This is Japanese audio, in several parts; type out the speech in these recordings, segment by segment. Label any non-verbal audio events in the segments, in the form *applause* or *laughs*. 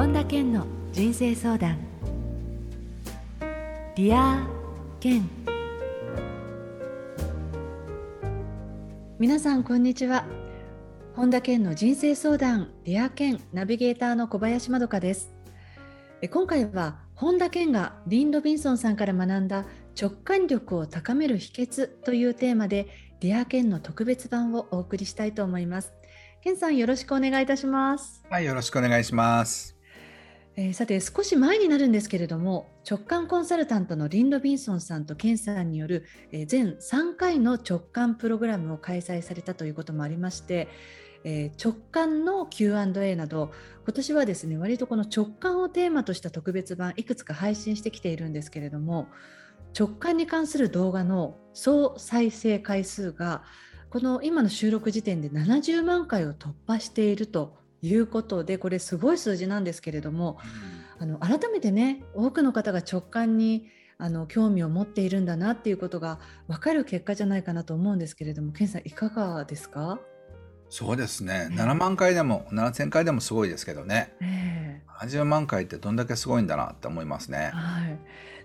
本田健の人生相談。 Dear 健。皆さんこんにちは。本田健の人生相談 Dear 健ナビゲーターの小林まどかです。今回は本田健がリン・ロビンソンさんから学んだ直感力を高める秘訣というテーマで Dear 健の特別版をお送りしたいと思います。健さんよろしくお願いいたします。はいよろしくお願いしますえー、さて少し前になるんですけれども直感コンサルタントのリン・ロビンソンさんとケンさんによる、えー、全3回の直感プログラムを開催されたということもありまして、えー、直感の Q&A など今年はですね割とこの直感をテーマとした特別版いくつか配信してきているんですけれども直感に関する動画の総再生回数がこの今の収録時点で70万回を突破しているということでこれすごい数字なんですけれども、あの改めてね多くの方が直感にあの興味を持っているんだなっていうことが分かる結果じゃないかなと思うんですけれども健さんいかがですか？そうですね、えー、7万回でも7000回でもすごいですけどね、えー、70万回ってどんだけすごいんだなって思いますね。はい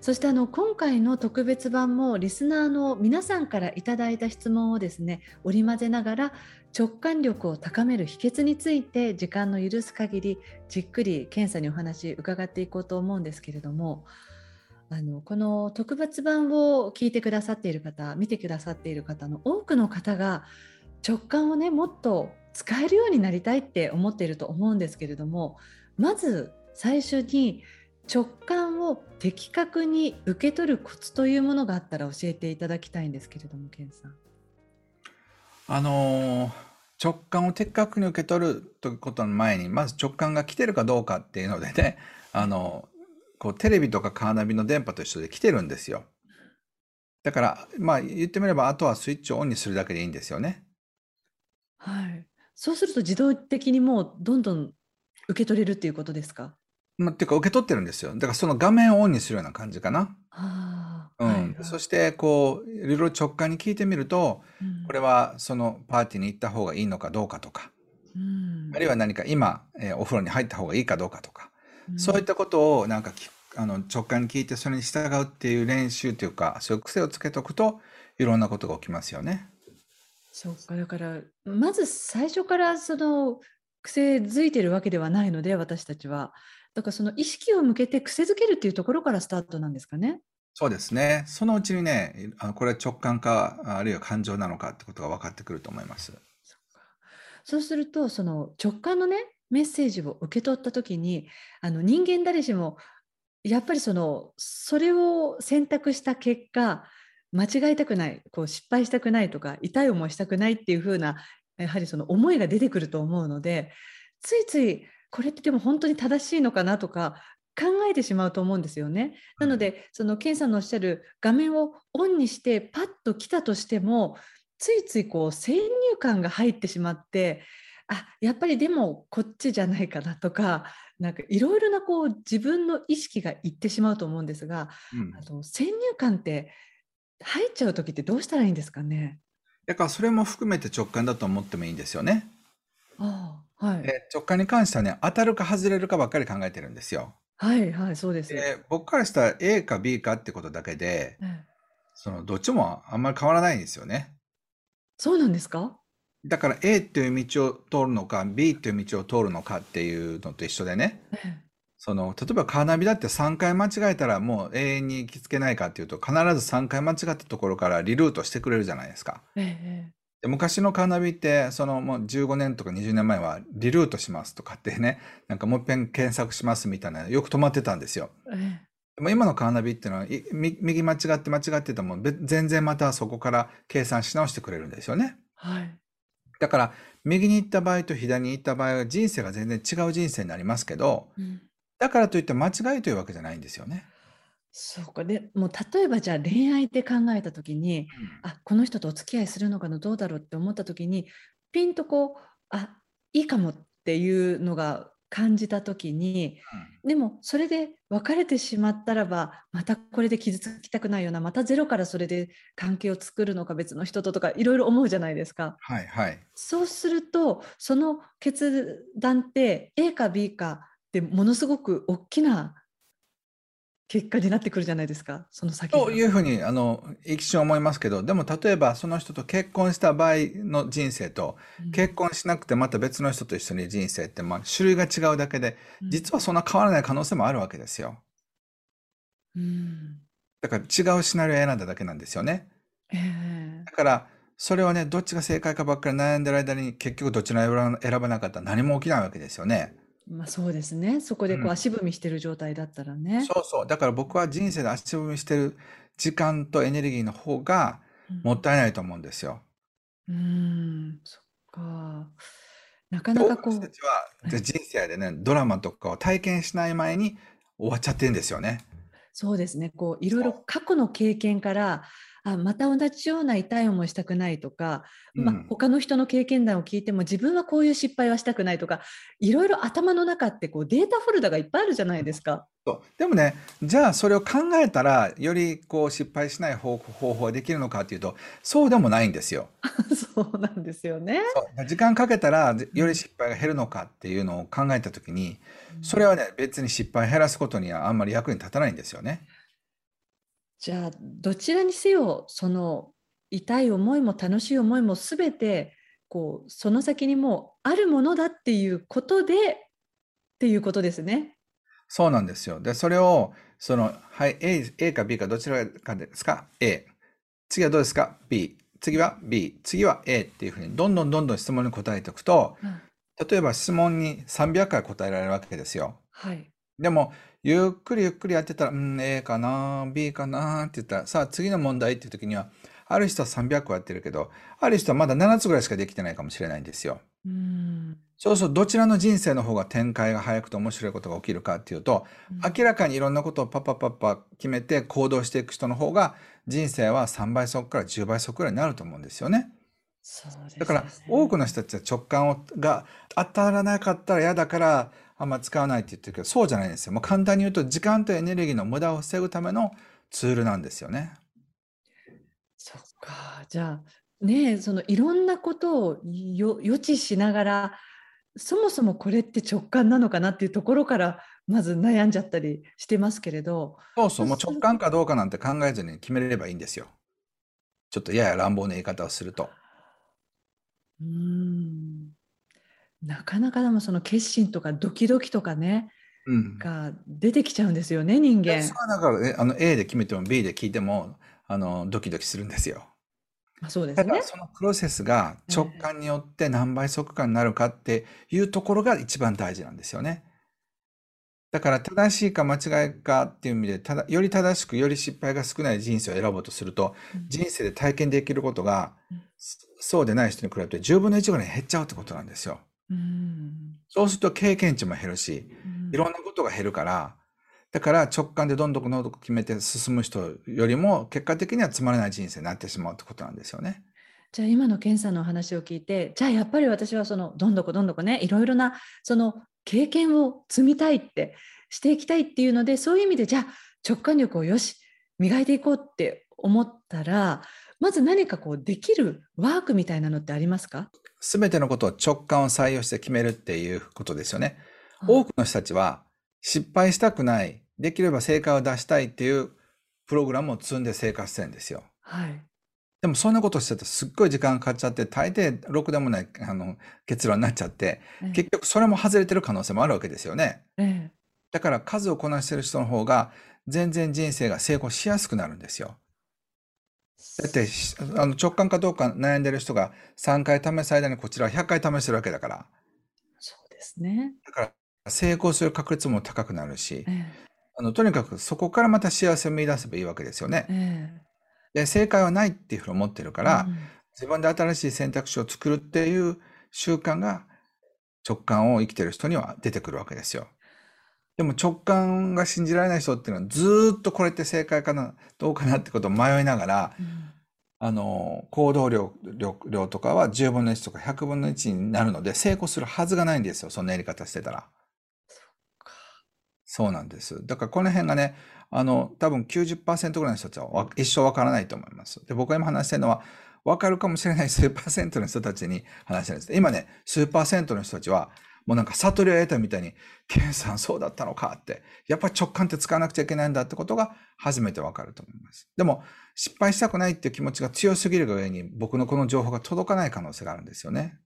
そしてあの今回の特別版もリスナーの皆さんからいただいた質問をですね織り交ぜながら直感力を高める秘訣について時間の許す限りじっくり検査にお話伺っていこうと思うんですけれどもあのこの特別版を聞いてくださっている方見てくださっている方の多くの方が直感をねもっと使えるようになりたいって思っていると思うんですけれどもまず最初に直感を的確に受け取るコツというものがあったら教えていただきたいんですけれども、健さん。あのー、直感を的確に受け取るということの前に、まず直感が来てるかどうかっていうのでね、*laughs* あのこうテレビとかカーナビの電波と一緒で来てるんですよ。だから、まあ言ってみれば、あとはスイッチをオンにするだけでいいんですよね。はい。そうすると自動的にもうどんどん受け取れるっていうことですか？まあ、っていうか受け取ってるんですよ。だからその画面をオンにするような感じかな。うん、はいはい、そしてこういろいろ直感に聞いてみると、うん、これはそのパーティーに行った方がいいのかどうかとか、うん、あるいは何か今、えー、お風呂に入った方がいいかどうかとか、そういったことをなんかあの直感に聞いてそれに従うっていう練習というかそういう癖をつけておくといろんなことが起きますよね。そうか。だからまず最初からその癖づいてるわけではないので私たちはだからその意識を向けて癖づけるっていうところからスタートなんですかね。そうですね。そのうちにね、あのこれは直感か、あるいは感情なのかってことが分かってくると思います。そうすると、その直感のね、メッセージを受け取った時に、あの人間誰しも、やっぱりその、それを選択した結果、間違えたくない、こう失敗したくないとか、痛い思いしたくないっていう風な、やはりその思いが出てくると思うので、ついついこれってでも本当に正しいのかなとか考えてしまうと思うんですよね。なのでそのケンさんのおっしゃる画面をオンにしてパッと来たとしてもついついこう先入観が入ってしまってあやっぱりでもこっちじゃないかなとかなんかいろいろなこう自分の意識がいってしまうと思うんですが、うん、あの先入観って入っちゃう時ってどうしたらいいんですかね？だからそれも含めて直感だと思ってもいいんですよね。あはい。で、直感に関してはね、当たるか外れるかばっかり考えてるんですよ。はいはい、そうです。で、僕からしたら A か B かってことだけで、ええ。そのどっちもあんまり変わらないんですよね。そうなんですか？だから A っていう道を通るのか、B っていう道を通るのかっていうのと一緒でね、ええ。その、例えばカーナビだって3回間違えたらもう永遠に行きつけないかっていうと、必ず3回間違ったところからリルートしてくれるじゃないですか。ええ。で昔のカーナビって、そのもう15年とか20年前はリルートしますとかってね、*laughs* なんかもう一遍検索しますみたいな、よく止まってたんですよ。えでも今のカーナビっていうのは、右間違って間違ってても、全然またそこから計算し直してくれるんですよね。はい。だから、右に行った場合と左に行った場合は人生が全然違う人生になりますけど、うん、だからといって間違いというわけじゃないんですよね。そうか。でもう例えばじゃあ恋愛って考えた時に、うん、あこの人とお付き合いするのかなどうだろうって思った時にピンとこうあいいかもっていうのが感じた時に、うん、でもそれで別れてしまったらばまたこれで傷つきたくないようなまたゼロからそれで関係を作るのか別の人ととかいろいろ思うじゃないですか。はいはい、そうするとその決断って A か B かってものすごく大きな結果になってくるじゃないですか、その先というふうに、あの、一瞬思いますけど、でも例えばその人と結婚した場合の人生と、うん結婚しなくてまた別の人と一緒に人生って、まあ、種類が違うだけで、うん実はそんな変わらない可能性もあるわけですよ。うんだから違うシナリオを選んだだけなんですよね。ええだから、それをね、どっちが正解かばっかり悩んでる間に結局どちらを選ばなかったら何も起きないわけですよね。まあそうですね。そこでこううん足踏みしてる状態だったらね。そうそう。だから僕は人生で足踏みしてる時間とエネルギーの方がうんもったいないと思うんですよ。うーん、そっか。なかでなかこう、多くの人たちはで人生でね、ドラマとかを体験しない前に終わっちゃってるんですよね。そうですね、こういろいろ過去の経験から、あ、また同じような痛い思いしたくないとか、まあうん他の人の経験談を聞いても自分はこういう失敗はしたくないとか、いろいろ頭の中ってこうデータフォルダがいっぱいあるじゃないですか。そうでもね、じゃあそれを考えたら、よりこう失敗しない方方法ができるのかっていうと、そうでもないんですよ。*laughs* そうなんですよね。時間かけたらより失敗が減るのかっていうのを考えたときに、それはね、別に失敗を減らすことにはあんまり役に立たないんですよね。じゃあどちらにせよその痛い思いも楽しい思いもすべてこうその先にもうあるものだっていうことでっていうことですね。そうなんですよ。で、それを、その、はい、A、A か B かどちらかですか ?A。次はどうですか ?B。次は B。次は A っていうふうに、どんどんどんどん質問に答えていくと、うん例えば質問に300回答えられるわけですよ。はい。でも、ゆっくりゆっくりやってたら、うん、A かな ?B かなって言ったら、さあ次の問題っていう時には、ある人は300個やってるけど、ある人はまだ7つぐらいしかできてないかもしれないんですよ。うーん。そうそう、どちらの人生の方が展開が早くて面白いことが起きるかっていうと、明らかにいろんなことをパッパッパッパ決めて行動していく人の方が人生は3倍速から10倍速くらいになると思うんですよね。だから多くの人たちは直感をが当たらなかったら嫌だからあんま使わないって言ってるけどそうじゃないんですよ。もう簡単に言うと時間とエネルギーの無駄を防ぐためのツールなんですよね。そっか。じゃあねえそのいろんなことをよ予知しながらそもそもこれって直感なのかなっていうところからまず悩んじゃったりしてますけれど。そうそう、もう直感かどうかなんて考えずに決めればいいんですよ。ちょっとやや乱暴な言い方をすると。うーんなかなかでもその決心とかドキドキとかねうん。が出てきちゃうんですよね人間でそ。れはだからね、あの A で決めても B で聞いてもあのドキドキするんですよ。まあ、そうですね。ただそのプロセスが直感によって何倍速かになるかっていうところが一番大事なんですよね。だから正しいか間違いかっていう意味でただより正しくより失敗が少ない人生を選ぼうとするとうん人生で体験できることがうんそそうでない人に比べて10分の1ぐらいに減っちゃうってことなんですよ。うんそうすると経験値も減るしうんいろんなことが減るからだから直感でどんどんどんどん決めて進む人よりも結果的にはつまらない人生になってしまうってことなんですよね。じゃあ今の健さんのお話を聞いてじゃあやっぱり私はそのどんどこどんどこねいろいろなその経験を積みたいってしていきたいっていうのでそういう意味でじゃあ直感力をよし磨いていこうって思ったらまず何かこうできるワークみたいなのってありますか？すべてのことを直感を採用して決めるっていうことですよね。多くの人たちは失敗したくない、できれば正解を出したいっていうプログラムを積んで生活してるんですよ。はい。でもそんなことしてるとすっごい時間かかっちゃって、大抵ろくでもないあの結論になっちゃって、ええ結局それも外れてる可能性もあるわけですよね。ええだから数をこなしてる人の方が全然人生が成功しやすくなるんですよ。だってしあの直感かどうか悩んでる人が3回試す間にこちらは100回試してるわけだから。そうですね。だから成功する確率も高くなるし、えあのとにかくそこからまた幸せを見出せばいいわけですよねえ。えで正解はないっていうふうに思ってるえから、うん自分で新しい選択肢を作るっていう習慣が直感を生きてる人には出てくるわけですよ。でも直感が信じられない人っていうのはずーっとこれって正解かなどうかなってことを迷いながらうんあの行動量量量とかは10分の1とか100分の1になるので成功するはずがないんですよそんなやり方してたら。そうなんです。だからこの辺がね、あの、多分90%ぐらいの人たちはわ一生わからないと思います。で、僕が今話してるのは、わかるかもしれない数パーセントの人たちに話してるんです。今ね、数パーセントの人たちは、もうなんか悟りを得たみたいに、ケンさんそうだったのかって、やっぱり直感って使わなくちゃいけないんだってことが初めてわかると思います。でも、失敗したくないっていう気持ちが強すぎるが上に、僕のこの情報が届かない可能性があるんですよね。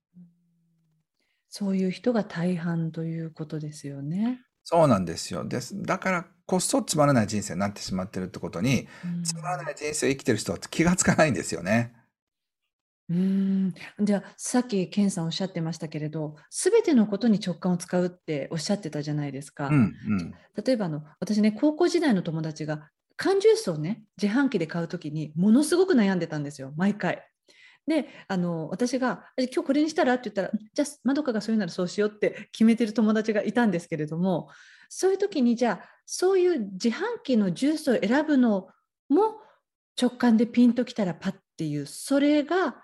そういう人が大半ということですよね。そうなんですよ。です。だからこそつまらない人生になってしまってるってことに、つまらない人生を生きてる人は気がつかないんですよね。うん、じゃあさっきケンさんおっしゃってましたけれど全てのことに直感を使うっておっしゃってたじゃないですか。うんうん、例えばあの私ね高校時代の友達が缶ジュースをね自販機で買う時にものすごく悩んでたんですよ毎回。であの私が「今日これにしたら?」って言ったら「じゃあまどかがそういうならそうしよう」って決めてる友達がいたんですけれどもそういう時にじゃあそういう自販機のジュースを選ぶのも直感でピンときたらパッっていうそれが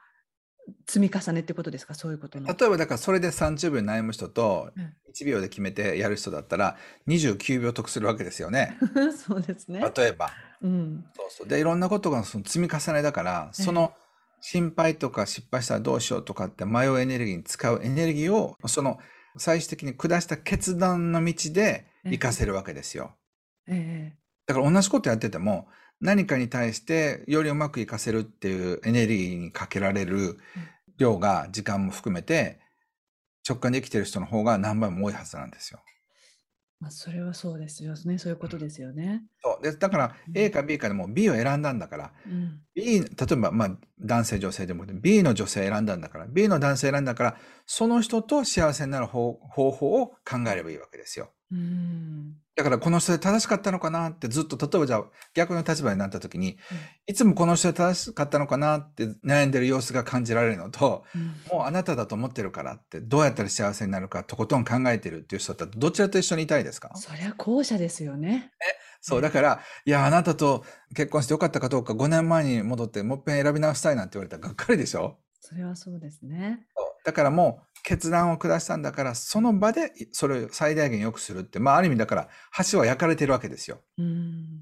積み重ねってことですか？そういうことの。例えばだからそれで30秒悩む人と1秒で決めてやる人だったら29秒得するわけですよね。*laughs* そうですね。例えば。うん、そうそうでいろんなことがその積み重ねだからその心配とか失敗したらどうしようとかって迷うエネルギーに使うエネルギーをその最終的に下した決断の道で活かせるわけですよ。ええ、だから同じことやってても何かに対してよりうまくいかせるっていうエネルギーにかけられる量が時間も含めて直感で生きてる人の方が何倍も多いはずなんですよ。まあ、それはそうですよね。そういうことですよね。そうでだから A か B かでも B を選んだんだから、うん、B、例えば、まあ、男性女性でも B の女性選んだんだから、B の男性選んだから、その人と幸せになる方法を考えればいいわけですよ。うんだからこの人で正しかったのかなってずっと、例えばじゃあ逆の立場になった時に、うん、いつもこの人で正しかったのかなって悩んでる様子が感じられるのと、うん、もうあなただと思ってるからってどうやったら幸せになるかとことん考えてるっていう人だったらどちらと一緒にいたいですか？そりゃ後者ですよね。そう、だから、いや、あなたと結婚してよかったかどうか5年前に戻ってもっぺん選び直したいなんて言われたらがっかりでしょ？それはそうですね。だからもう決断を下したんだから、その場でそれを最大限良くするって、まあある意味だから橋は焼かれてるわけですよ。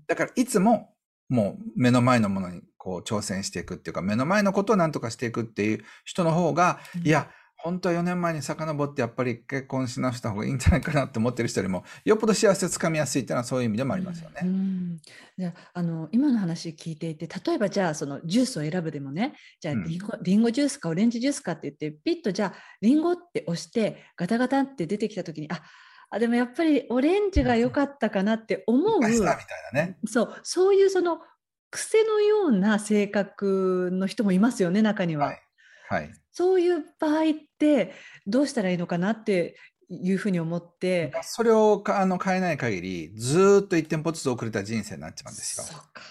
だからいつももう目の前のものにこう挑戦していくっていうか、目の前のことを何とかしていくっていう人の方が、うん、いや、本当は4年前に遡ってやっぱり結婚し直した方がいいんじゃないかなって思ってる人よりもよっぽど幸せをつかみやすいっていうのはそういう意味でもありますよね。うん、じゃあの今の話聞いていて例えばじゃあそのジュースを選ぶでもねじゃあリンゴ,、リンゴジュースかオレンジジュースかって言ってピッとじゃあリンゴって押してガタガタって出てきた時にああでもやっぱりオレンジが良かったかなって思う、みたいなね、そう。そういうその癖のような性格の人もいますよね中には。はい。はい、そういう場合ってどうしたらいいのかなっていうふうに思って。それをあの変えない限り、ずっと一店舗ずつ遅れた人生になっちまうんですよ。そうか。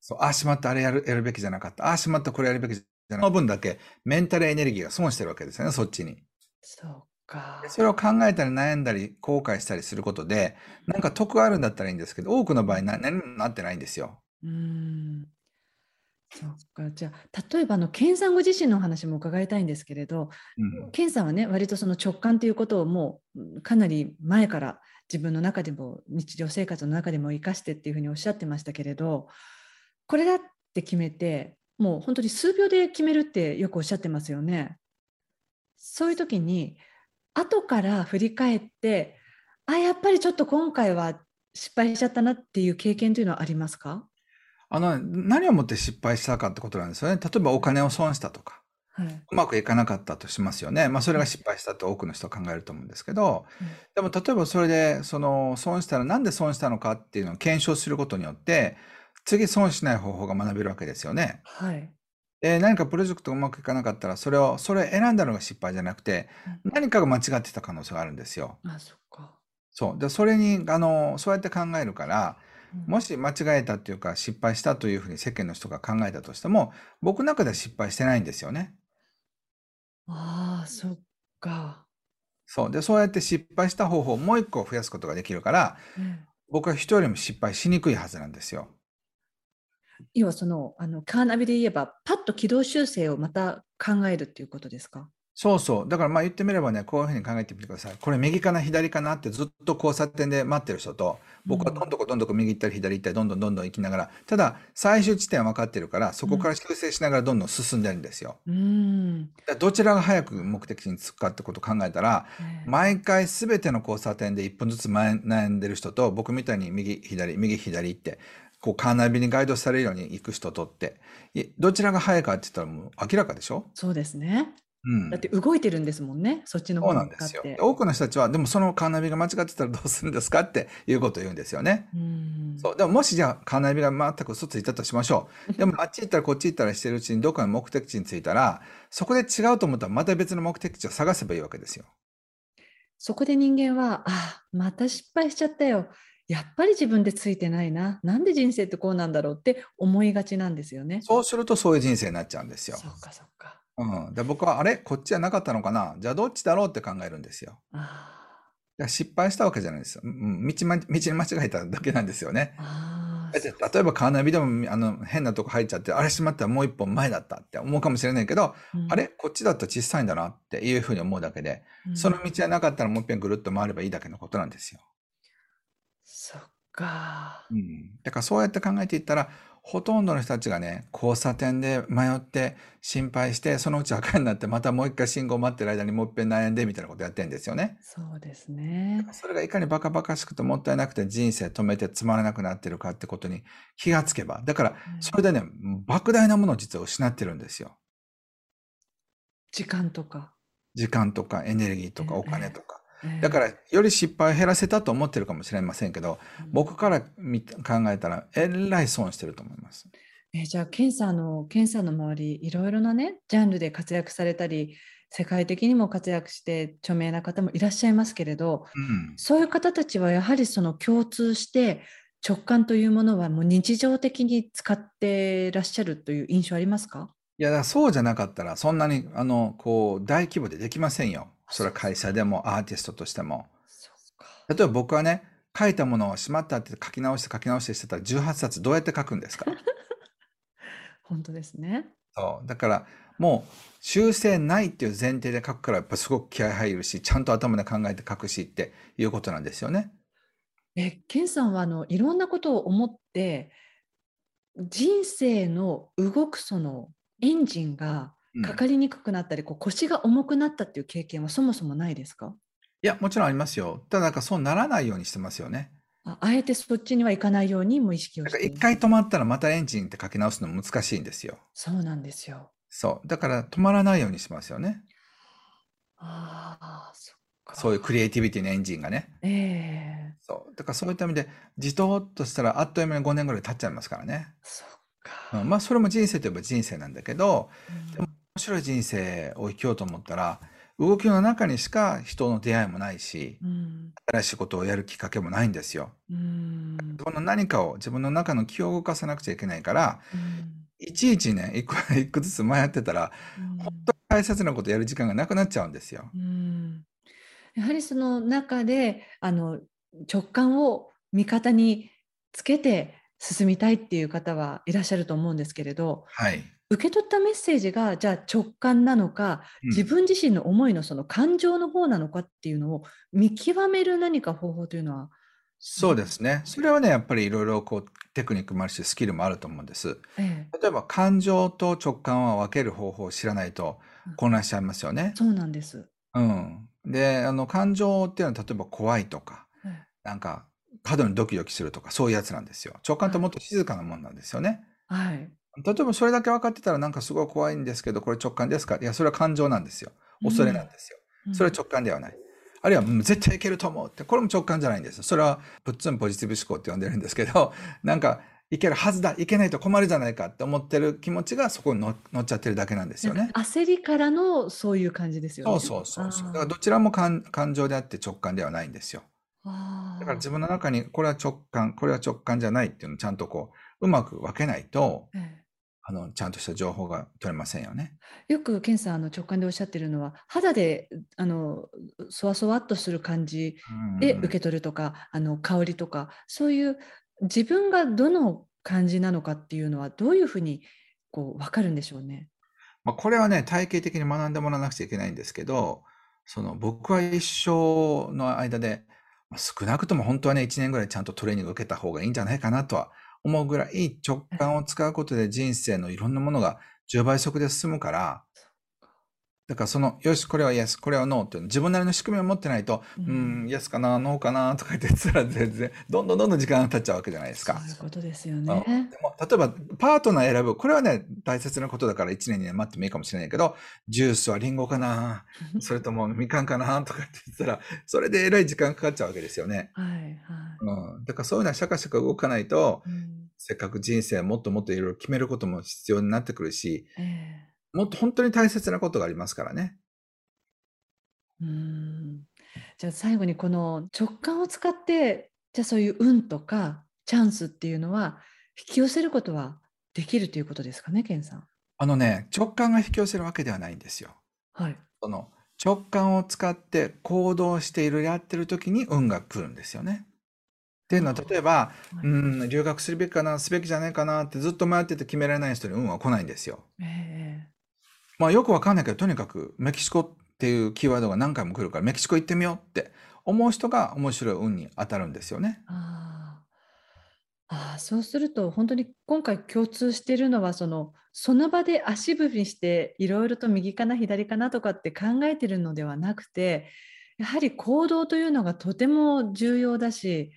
そう、ああ、しまった、あれやるやるべきじゃなかった。ああ、しまった、これやるべきじゃなかった。その分だけメンタルエネルギーが損してるわけですよね、そっちに。そうか。それを考えたり悩んだり後悔したりすることで、なんか得があるんだったらいいんですけど、多くの場合何もなってないんですよ。うん。そうか。じゃあ例えばの健さんご自身の話も伺いたいんですけれど、うん、健さんはね割とその直感ということをもうかなり前から自分の中でも日常生活の中でも生かしてっていうふうにおっしゃってましたけれどこれだって決めてもう本当に数秒で決めるってよくおっしゃってますよね。そういう時に後から振り返ってあやっぱりちょっと今回は失敗しちゃったなっていう経験というのはありますか？あの、何をもって失敗したかってことなんですよね。例えばお金を損したとか、はい、うまくいかなかったとしますよね。まあ、それが失敗したと多くの人は考えると思うんですけど、うん、でも例えばそれで、その損したらなんで損したのかっていうのを検証することによって、次損しない方法が学べるわけですよね。はい。で、何かプロジェクトがうまくいかなかったら、それを、それを選んだのが失敗じゃなくて、うん、何かが間違ってた可能性があるんですよ。あ、そっか。そう。で、それに、あの、そうやって考えるから、もし間違えたっていうか失敗したというふうに世間の人が考えたとしても、僕の中では失敗してないんですよね。ああ、そっか。そう。で、そうやって失敗した方法をもう一個増やすことができるから、うん、僕は人よりも失敗しにくいはずなんですよ。要はその、あの、カーナビで言えば、パッと軌道修正をまた考えるっていうことですか？そうそう。だからまあ言ってみればね、こういうふうに考えてみてください。これ右かな、左かなってずっと交差点で待ってる人と、僕はどんどこどんどこ右行ったり左行ったり、どんどんどんどん行きながら、ただ最終地点は分かってるから、そこから修正しながらどんどん進んでるんですよ。うん。どちらが早く目的地に着くかってことを考えたら、毎回すべての交差点で1分ずつ悩んでる人と、僕みたいに右、左、右、左って、こうカーナビにガイドされるように行く人とって、どちらが早いかって言ったらもう明らかでしょ？そうですね。うん、だって動いてるんですもんね、そっちの方なんですよ。多くの人たちは、でもそのカーナビが間違ってたらどうするんですかっていうことを言うんですよね。うん、そうでももしじゃあカーナビが全く嘘ついたとしましょう。*laughs* でもあっち行ったらこっち行ったらしてるうちにどこかの目的地に着いたら、そこで違うと思ったらまた別の目的地を探せばいいわけですよ。そこで人間は、あ、また失敗しちゃったよ。やっぱり自分でついてないな。なんで人生ってこうなんだろうって思いがちなんですよね。そうするとそういう人生になっちゃうんですよ。そうかそうか。うん。で、僕は、あれ？こっちじゃなかったのかな？じゃあどっちだろうって考えるんですよ。あ失敗したわけじゃないですよ。うん、道ま、道に間違えただけなんですよね。あ例えばカーナビでもあの変なとこ入っちゃって、あれしまったらもう一本前だったって思うかもしれないけど、うん、あれ？こっちだったら小さいんだなっていうふうに思うだけで、うん、その道がなかったらもう一遍ぐるっと回ればいいだけのことなんですよ。そっか。うん。だからそうやって考えていったら、ほとんどの人たちがね、交差点で迷って心配して、そのうち赤になってまたもう一回信号待ってる間にもう一遍悩んでみたいなことやってるんですよね。そうですね。それがいかにバカバカしくてもったいなくて人生止めてつまらなくなってるかってことに気がつけば。だから、それでね、うん、莫大なものを実は失ってるんですよ。時間とか。時間とかエネルギーとかお金とか。だから、より失敗を減らせたと思ってるかもしれませんけど、僕から考えたら、えらい損してると思います。えじゃあ、ケンさんの、ケンさんの周り、いろいろなね、ジャンルで活躍されたり、世界的にも活躍して著名な方もいらっしゃいますけれど、うん、そういう方たちはやはりその共通して直感というものはもう日常的に使ってらっしゃるという印象ありますか？いや、そうじゃなかったら、そんなに、あの、こう、大規模でできませんよ。それは会社でもアーティストとしても。例えば僕はね、書いたものをしまったって書き直して書き直してしてたら18冊どうやって書くんですか？*laughs* 本当ですね。そう。だからもう修正ないっていう前提で書くからやっぱすごく気合入るし、ちゃんと頭で考えて書くしっていうことなんですよね。え、ケンさんはあのいろんなことを思って人生の動くそのエンジンがかかりにくくなったり、こう腰が重くなったっていう経験はそもそもないですか？いや、もちろんありますよ。ただ、なんかそうならないようにしてますよね。ああえてそっちには行かないようにも意識をして一回止まったらまたエンジンってかけ直すの難しいんですよ。そうなんですよ。そう。だから止まらないようにしますよね。ああ、そっか。そういうクリエイティビティのエンジンがね。ええそう。だからそういった意味で、じとっとしたらあっという間に5年ぐらい経っちゃいますからね。そっか。うん、まあ、それも人生といえば人生なんだけど、うん、でも面白い人生を生きようと思ったら、動きの中にしか人の出会いもないし、うん、新しいことをやるきっかけもないんですよ。うん、自分の何かを自分の中の気を動かさなくちゃいけないから、うん、いちいちね一個一個ずつ迷ってたら、本当に大切なことやる時間がなくなっちゃうんですよ。やはりその中であの直感を味方につけて進みたいっていう方はいらっしゃると思うんですけれど、はい、受け取ったメッセージがじゃあ直感なのか、うん、自分自身の思いのその感情の方なのかっていうのを見極める何か方法というのはそうですね。それはね、やっぱりいろいろこうテクニックもあるし、スキルもあると思うんです。ええ、例えば感情と直感は分ける方法を知らないと混乱しちゃいますよね。そうなんです。うん。で、あの感情っていうのは例えば怖いとか、ええ、なんか過度にドキドキするとかそういうやつなんですよ。直感ってもっと静かなもんなんですよね。はい。例えばそれだけ分かってたらなんかすごい怖いんですけど、これ直感ですか？いや、それは感情なんですよ。恐れなんですよ。うん、それは直感ではない。あるいは、絶対いけると思うって、これも直感じゃないんです。それは、プッツンポジティブ思考って呼んでるんですけど、*laughs* なんか、いけるはずだ、いけないと困るじゃないかって思ってる気持ちがそこに乗っちゃってるだけなんですよね。焦りからのそういう感じですよね。そうそうそうだからどちらも感情であって直感ではないんですよ。だから自分の中にこれは直感、これは直感じゃないっていうのをちゃんとこう、うまく分けないと、ええあのちゃんとした情報が取れませんよね。よく健さんあの直感でおっしゃってるのは肌であのそわそわっとする感じで受け取るとか、あの香りとかそういう自分がどの感じなのかっていうのはどういうふうにこう分かるんでしょうね？まあ、これはね、体系的に学んでもらわなくちゃいけないんですけど、その僕は一生の間で、まあ、少なくとも本当はね、1年ぐらいちゃんとトレーニング受けた方がいいんじゃないかなとは思うぐらい直感を使うことで人生のいろんなものが10倍速で進むから、だからその、よし、これはイエス、これはノーって自分なりの仕組みを持ってないと、うん、イエスかな、ノーかなとか言ってたら全然、どんどんどんどん時間が経っちゃうわけじゃないですか。そういうことですよね。でも例えば、パートナー選ぶ、これはね、大切なことだから1年に、ね、待ってもいいかもしれないけど、ジュースはリンゴかな、*laughs* それともみかんかなとかって言ったら、それでえらい時間かかっちゃうわけですよね。はいはい。うん、だからそういうのはシャカシャカ動かないと、うん、せっかく人生もっともっといろいろ決めることも必要になってくるし、えー、もっと本当に大切なことがありますからね。うんじゃあ最後にこの直感を使ってじゃあそういう運とかチャンスっていうのは引き寄せることはできるということですかね、ケンさん。あのね、直感が引き寄せるわけではないんですよ。はい。その直感を使って行動しているやってる時に運が来るんですよね。っていうのは例えば、はい、うん留学するべきかなすべきじゃないかなってずっと迷ってて決められない人に運は来ないんですよ。えー、まあよくわかんないけどとにかくメキシコっていうキーワードが何回も来るからメキシコ行ってみようって思う人が面白い運に当たるんですよね。ああそうすると本当に今回共通しているのはそのその場で足踏みしていろいろと右かな左かなとかって考えてるのではなくてやはり行動というのがとても重要だし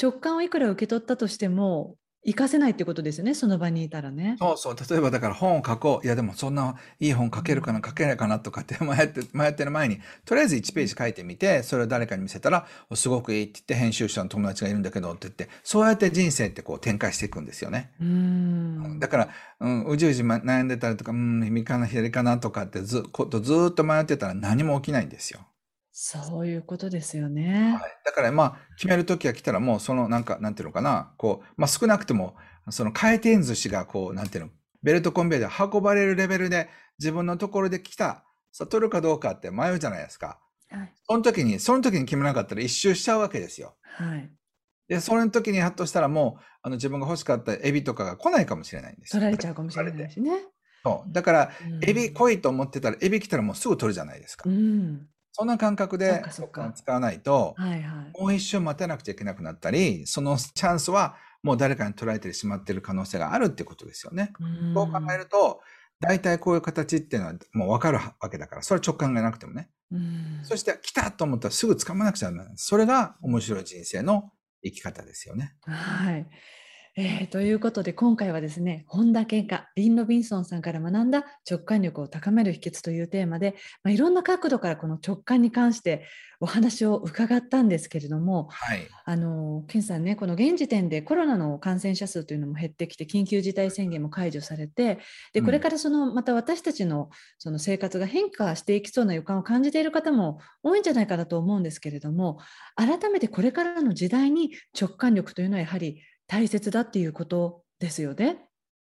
直感をいくら受け取ったとしても活かせないってことですよね、その場にいたらね。そうそう。例えばだから本を書こう。いやでもそんないい本書けるかな、書けないかなとかって *laughs* 迷って、迷ってる前に、とりあえず1ページ書いてみて、それを誰かに見せたら、すごくいいって言って編集者の友達がいるんだけどって言って、そうやって人生ってこう展開していくんですよね。うんだから、うん、うじうじ悩んでたりとか、うん、右かな、左かなとかってずことずっと迷ってたら何も起きないんですよ。そういうことですよね。はい、だからまあ、決める時が来たらもうそのなんか、なんていうのかな、こう、まあ少なくとも、その回転寿司がこう、なんていうの、ベルトコンベヤーで運ばれるレベルで自分のところで来た、悟るかどうかって迷うじゃないですか。はい。その時に、その時に決めなかったら一周しちゃうわけですよ。はい。で、その時にハッとしたらもう、あの自分が欲しかったエビとかが来ないかもしれないんです取られちゃうかもしれないしね。そう。だから、エビ来いと思ってたら、エビ来たらもうすぐ取るじゃないですか。うん。そんな感覚で使わないと、はいはい、もう一瞬待たなくちゃいけなくなったり、そのチャンスはもう誰かに取られてしまっている可能性があるってことですよね。うそう考えると、大体こういう形っていうのはもう分かるわけだから、それは直感がなくてもね。そして来たと思ったらすぐ掴まなくちゃならない。それが面白い人生の生き方ですよね。はい。えー、ということで今回はですね本田健香リン・ロビンソンさんから学んだ直感力を高める秘訣というテーマで、まあ、いろんな角度からこの直感に関してお話を伺ったんですけれども、はい、あの健さんねこの現時点でコロナの感染者数というのも減ってきて緊急事態宣言も解除されてでこれからそのまた私たちのその生活が変化していきそうな予感を感じている方も多いんじゃないかなと思うんですけれども改めてこれからの時代に直感力というのはやはり大切だっていうことですよね。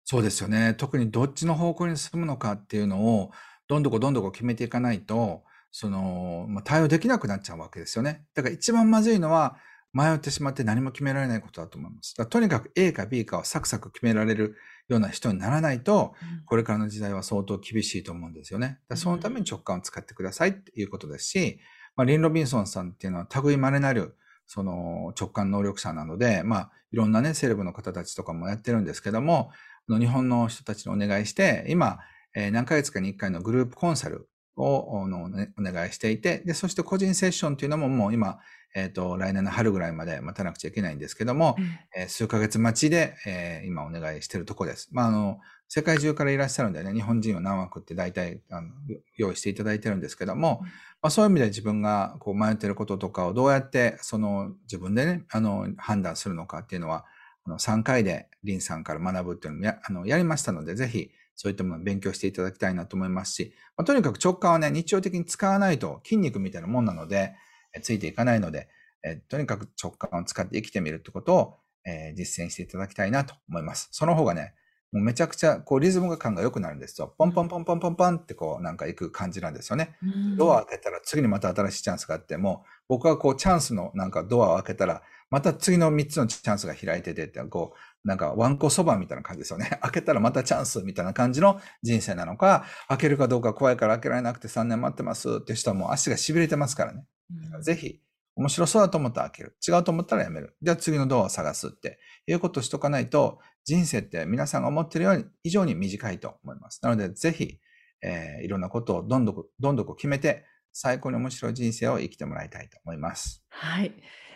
そうですよね。特にどっちの方向に進むのかっていうのを、どんどこどんどこ決めていかないと、その、まあ、対応できなくなっちゃうわけですよね。だから一番まずいのは、迷ってしまって何も決められないことだと思います。とにかく A か B かをサクサク決められるような人にならないと、うん、これからの時代は相当厳しいと思うんですよね。そのために直感を使ってくださいっていうことですし、まあ、リン・ロビンソンさんっていうのは類まれなるその直感能力者なので、まあ、いろんなね、セレブの方たちとかもやってるんですけども、日本の人たちにお願いして、今、えー、何ヶ月かに1回のグループコンサルをの、ね、お願いしていて、で、そして個人セッションというのももう今、えっ、ー、と、来年の春ぐらいまで待たなくちゃいけないんですけども、うん、えー、数ヶ月待ちで、えー、今お願いしているところです。まあ、あの、世界中からいらっしゃるんでね、日本人は何枠って大体あの用意していただいてるんですけども、うん。まあ、そういう意味で自分がこう迷っていることとかをどうやってその自分でね、あの判断するのかっていうのは、あの3回でリンさんから学ぶっていうのもやあのやりましたので、ぜひそういったものを勉強していただきたいなと思いますし、まあ、とにかく直感はね、日常的に使わないと筋肉みたいなもんなので、えついていかないので、えとにかく直感を使って生きてみるってことを、え実践していただきたいなと思います。その方がね、もうめちゃくちゃこうリズム感が良くなるんですよ。ポンポンポンポンポンポンってこうなんか行く感じなんですよね。ドア開けたら次にまた新しいチャンスがあって、も僕はこうチャンスのなんかドアを開けたら、また次の3つのチャンスが開いてて、こう、なんか、ワンコそばみたいな感じですよね。*laughs* 開けたらまたチャンスみたいな感じの人生なのか、開けるかどうか怖いから開けられなくて3年待ってますっていう人はもう足が痺れてますからね。うん、ぜひ、面白そうだと思ったら開ける。違うと思ったらやめる。じゃあ次のドアを探すっていうことをしとかないと、人生って皆さんが思ってるように以上に短いと思います。なので、ぜひ、えー、いろんなことをどんどんどんどん決めて、最高に面白い人生を生きてもらいたいと思います。はい。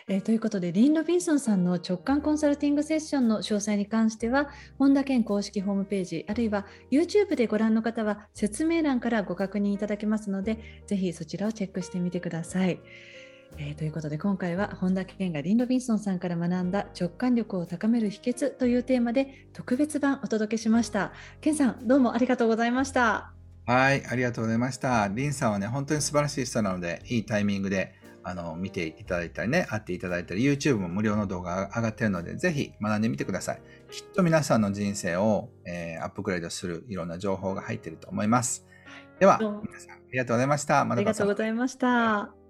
えー、ということで、リン・ロビンソンさんの直感コンサルティングセッションの詳細に関しては、本田健公式ホームページ、あるいは YouTube でご覧の方は説明欄からご確認いただけますので、ぜひそちらをチェックしてみてください。えー、ということで今回は本田健がリン・ロビンソンさんから学んだ直感力を高める秘訣というテーマで特別版お届けしました。健さんどうもありがとうございました。はい、ありがとうございました。リンさんはね、本当に素晴らしい人なので、いいタイミングであの見ていただいたりね、会っていただいたり、YouTube も無料の動画が上がってるので、ぜひ学んでみてください。きっと皆さんの人生を、えー、アップグレードするいろんな情報が入っていると思います。では、皆さんありがとうございました。ありがとうございました。